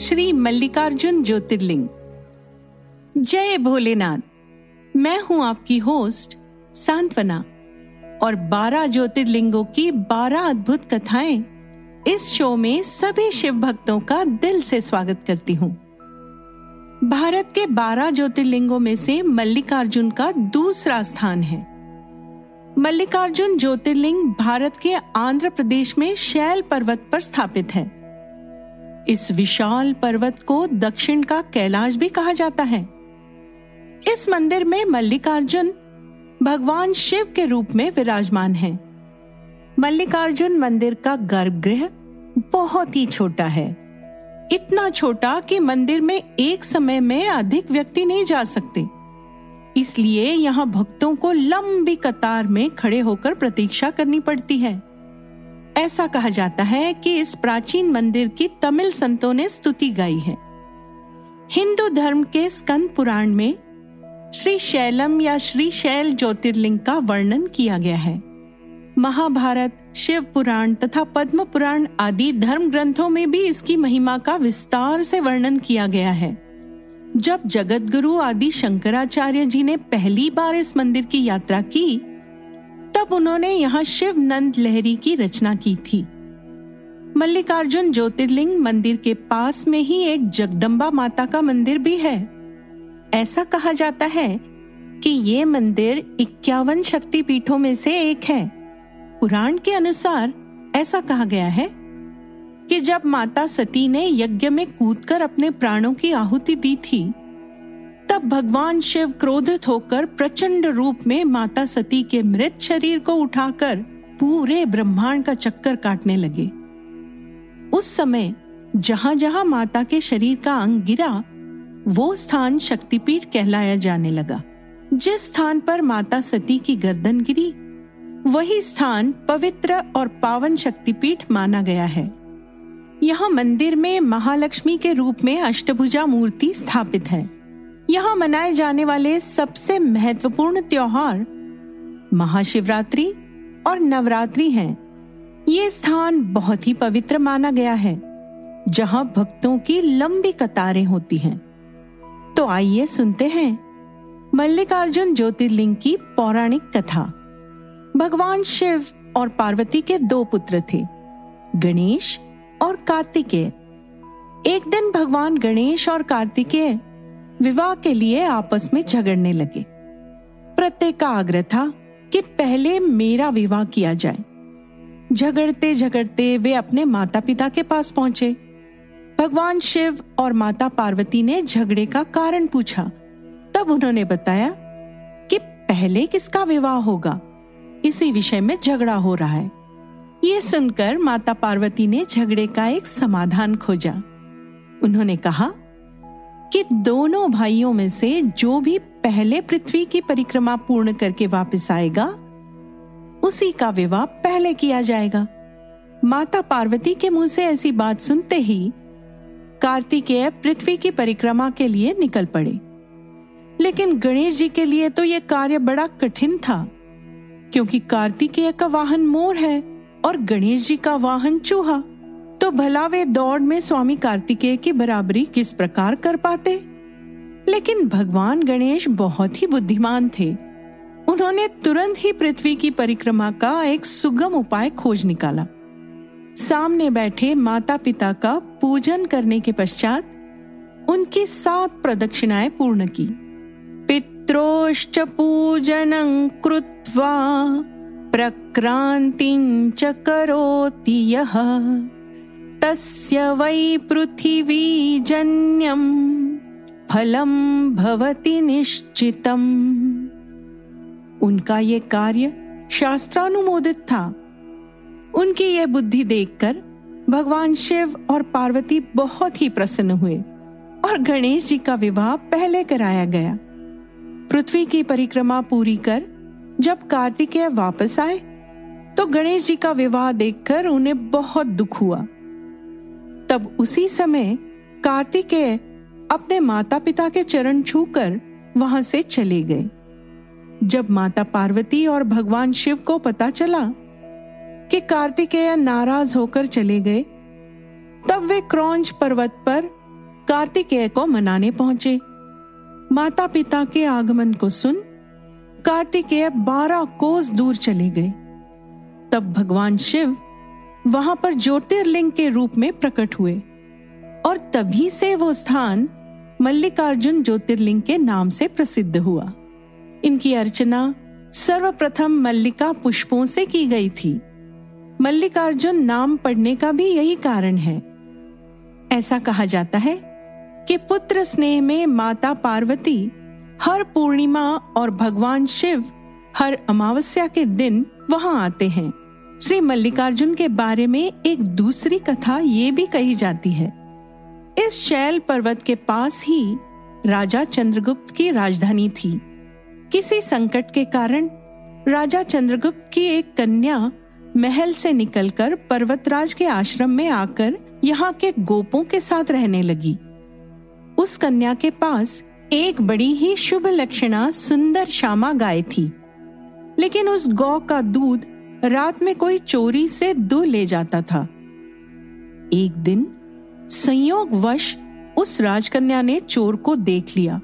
श्री मल्लिकार्जुन ज्योतिर्लिंग। जय भोलेनाथ। मैं हूँ आपकी होस्ट सांत्वना और बारह ज्योतिर्लिंगों की बारह अद्भुत कथाएँ इस शो में सभी शिव भक्तों का दिल से स्वागत करती हूँ। भारत के बारह ज्योतिर्लिंगों में से मल्लिकार्जुन का दूसरा स्थान है। मल्लिकार्जुन ज्योतिर्लिंग भारत के आंध्र प्रदेश में शैल पर्वत पर स्थापित है। इस विशाल पर्वत को दक्षिण का कैलाश भी कहा जाता है। इस मंदिर में मल्लिकार्जुन भगवान शिव के रूप में विराजमान है। मल्लिकार्जुन मंदिर का गर्भगृह बहुत ही छोटा है। इतना छोटा कि मंदिर में एक समय में अधिक व्यक्ति नहीं जा सकते। इसलिए यहाँ भक्तों को लंबी कतार में खड़े होकर प्रतीक्षा करनी पड़ती है। ऐसा कहा जाता है कि इस प्राचीन मंदिर की तमिल संतों ने स्तुति गाई है। हिंदू धर्म के स्कंद पुराण में श्री शैलम या श्री शैल ज्योतिर्लिंग का वर्णन किया गया है। महाभारत, शिव पुराण तथा पद्म पुराण आदि धर्म ग्रंथों में भी इसकी महिमा का विस्तार से वर्णन किया गया है। जब जगत गुरु आदि शंकराचार्य जी ने पहली बार इस मंदिर की यात्रा की तब उन्होंने यहाँ शिव नंद लहरी की रचना की थी। मल्लिकार्जुन ज्योतिर्लिंग मंदिर के पास में ही एक जगदम्बा माता का मंदिर भी है। ऐसा कहा जाता है कि ये मंदिर इक्यावन शक्ति पीठों में से एक है। पुराण के अनुसार ऐसा कहा गया है कि जब माता सती ने यज्ञ में कूदकर अपने प्राणों की आहुति दी थी तब भगवान शिव क्रोधित होकर प्रचंड रूप में माता सती के मृत शरीर को उठाकर पूरे ब्रह्मांड का चक्कर काटने लगे। उस समय जहाँ जहाँ माता के शरीर का अंग गिरा, वो स्थान शक्तिपीठ कहलाया जाने लगा। जिस स्थान पर माता सती की गर्दन गिरी, वही स्थान पवित्र और पावन शक्तिपीठ माना गया है। यहाँ मंदिर में महालक्ष्मी के रूप में अष्टभुजा मूर्ति स्थापित है। यहाँ मनाए जाने वाले सबसे महत्वपूर्ण त्योहार महाशिवरात्रि और नवरात्रि हैं। ये स्थान बहुत ही पवित्र माना गया है, जहाँ भक्तों की लंबी कतारें होती हैं। तो आइए सुनते हैं मल्लिकार्जुन ज्योतिर्लिंग की पौराणिक कथा भगवान शिव और पार्वती के दो पुत्र थे, गणेश और कार्तिकेय एक दिन भगवान गणेश और कार्तिकेय विवाह के लिए आपस में झगड़ने लगे। प्रत्येक का आग्रह था कि पहले मेरा विवाह किया जाए। झगड़ते झगड़ते वे अपने माता पिता के पास पहुँचे। भगवान शिव और माता पार्वती ने झगड़े का कारण पूछा। तब उन्होंने बताया कि पहले किसका विवाह होगा? इसी विषय में झगड़ा हो रहा है। ये सुनकर माता पार्वती ने झगड़े का एक समाधान खोजा। उन्होंने कहा कि दोनों भाइयों में से जो भी पहले पृथ्वी की परिक्रमा पूर्ण करके वापस आएगा, उसी का विवाह पहले किया जाएगा। माता पार्वती के मुँह से ऐसी बात सुनते ही कार्तिकेय पृथ्वी की परिक्रमा के लिए निकल पड़े। लेकिन गणेश जी के लिए तो यह कार्य बड़ा कठिन था, क्योंकि कार्तिकेय का वाहन मोर है और गणेश जी का वाहन चूहा। भला वे दौड़ में स्वामी कार्तिकेय की बराबरी किस प्रकार कर पाते? लेकिन भगवान गणेश बहुत ही बुद्धिमान थे। उन्होंने तुरंत ही पृथ्वी की परिक्रमा का एक सुगम उपाय खोज निकाला। सामने बैठे माता पिता का पूजन करने के पश्चात उनकी सात प्रदक्षिणाएँ पूर्ण की। पित्रोश्च पूजन कृत्वा प्रक्रांतिं च करोति तस्य वै जन्यम फलम भवति निश्चितम। उनका ये कार्य शास्त्रानुमोदित था। उनकी यह बुद्धि देखकर भगवान शिव और पार्वती बहुत ही प्रसन्न हुए और गणेश जी का विवाह पहले कराया गया। पृथ्वी की परिक्रमा पूरी कर जब कार्तिकेय वापस आए तो गणेश जी का विवाह देखकर उन्हें बहुत दुख हुआ। तब उसी समय कार्तिकेय अपने माता पिता के चरण छूकर वहाँ से चले गए। जब माता पार्वती और भगवान शिव को पता चला कि कार्तिकेय नाराज़ होकर चले गए, तब वे क्रौंच पर्वत पर कार्तिकेय को मनाने पहुँचे। माता पिता के आगमन को सुन कार्तिकेय बारह कोस दूर चले गए। तब भगवान शिव वहाँ पर ज्योतिर्लिंग के रूप में प्रकट हुए। और तभी से वो स्थान मल्लिकार्जुन ज्योतिर्लिंग के नाम से प्रसिद्ध हुआ। इनकी अर्चना सर्वप्रथम मल्लिका पुष्पों से की गई थी। मल्लिकार्जुन नाम पढ़ने का भी यही कारण है। ऐसा कहा जाता है कि पुत्र स्नेह में माता पार्वती, हर पूर्णिमा और भगवान शिव, हर अमावस्या के दिन वहाँ आते हैं। श्री मल्लिकार्जुन के बारे में एक दूसरी कथा ये भी कही जाती है। इस शैल पर्वत के पास ही राजा चंद्रगुप्त की राजधानी थी। किसी संकट के कारण राजा चंद्रगुप्त की एक कन्या महल से निकलकर पर्वतराज के आश्रम में आकर यहाँ के गोपों के साथ रहने लगी। उस कन्या के पास एक बड़ी ही शुभ लक्षणा सुंदर श्यामा गाय थी। लेकिन उस गौ का दूध रात में कोई चोरी से दो ले जाता था। एक दिन संयोग वश उस राजकन्या ने चोर को देख लिया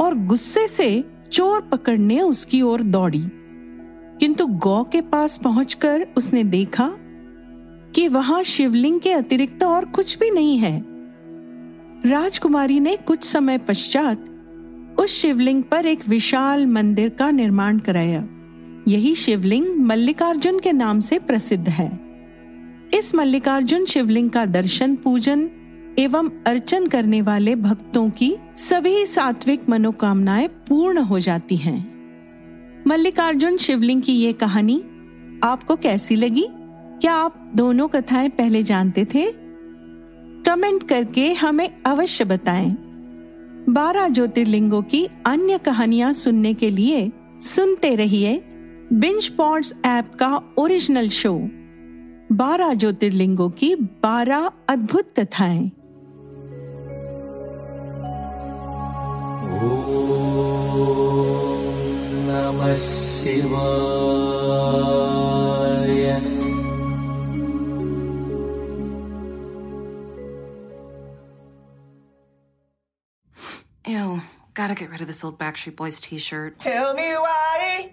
और गुस्से से चोर पकड़ने उसकी ओर दौड़ी। किंतु गौ के पास पहुंचकर उसने देखा कि वहाँ शिवलिंग के अतिरिक्त और कुछ भी नहीं है। राजकुमारी ने कुछ समय पश्चात उस शिवलिंग पर एक विशाल मंदिर का निर्माण कराया। यही शिवलिंग मल्लिकार्जुन के नाम से प्रसिद्ध है इस मल्लिकार्जुन शिवलिंग का दर्शन, पूजन एवं अर्चन करने वाले भक्तों की सभी सात्विक मनोकामनाएँ पूर्ण हो जाती हैं। मल्लिकार्जुन शिवलिंग की ये कहानी आपको कैसी लगी क्या आप दोनों कथाएँ पहले जानते थे कमेंट करके हमें अवश्य बताएँ। बारह ज्योतिर्लिंगों की अन्य कहानियाँ सुनने के लिए सुनते रहिए बिंच पॉड्स ऐप का ओरिजिनल शो बारह ज्योतिर्लिंगों की बारह अद्भुत कथाएं नमः शिवाय Ew. Gotta get rid of this old Backstreet Boys t shirt. Tell me why.